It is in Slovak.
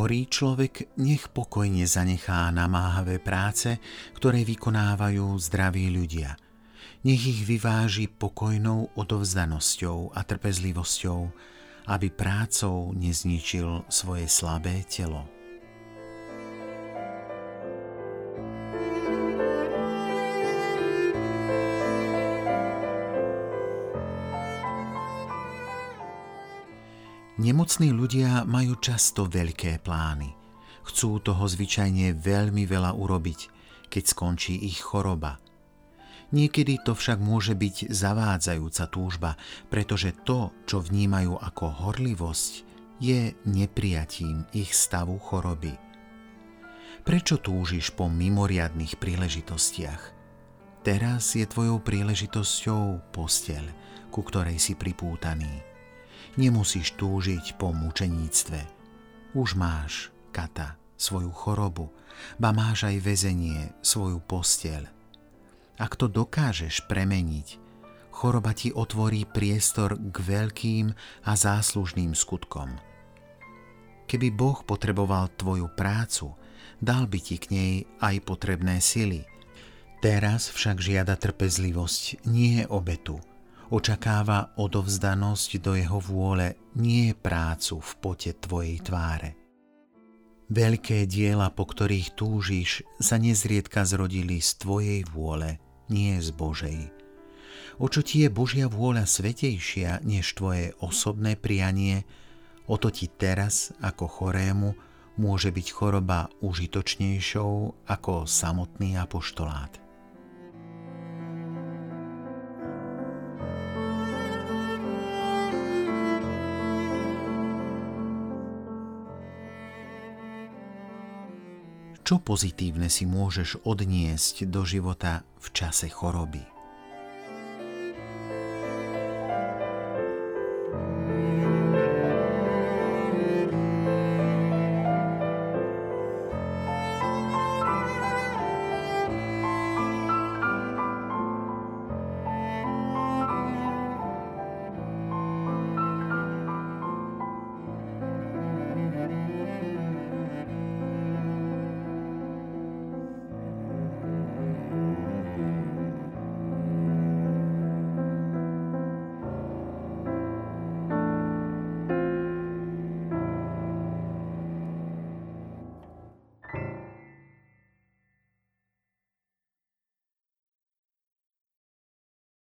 Chorý človek nech pokojne zanechá namáhavé práce, ktoré vykonávajú zdraví ľudia. Nech ich vyváži pokojnou odovzdanosťou a trpezlivosťou, aby prácou nezničil svoje slabé telo. Nemocní ľudia majú často veľké plány. Chcú toho zvyčajne veľmi veľa urobiť, keď skončí ich choroba. Niekedy to však môže byť zavádzajúca túžba, pretože to, čo vnímajú ako horlivosť, je neprijatím ich stavu choroby. Prečo túžiš po mimoriadných príležitostiach? Teraz je tvojou príležitosťou posteľ, ku ktorej si pripútaný. Nemusíš túžiť po mučeníctve. Už máš, kata, svoju chorobu, ba máš aj väzenie, svoju posteľ. Ak to dokážeš premeniť, choroba ti otvorí priestor k veľkým a záslužným skutkom. Keby Boh potreboval tvoju prácu, dal by ti k nej aj potrebné sily. Teraz však žiada trpezlivosť, nie obetu – očakáva odovzdanosť do jeho vôle, nie prácu v pote tvojej tváre. Veľké diela, po ktorých túžiš, sa nezriedka zrodili z tvojej vôle, nie z Božej. O čo ti je Božia vôľa svetejšia než tvoje osobné prianie, o to ti teraz, ako chorému, môže byť choroba užitočnejšou ako samotný apoštolát. Čo pozitívne si môžeš odniesť do života v čase choroby.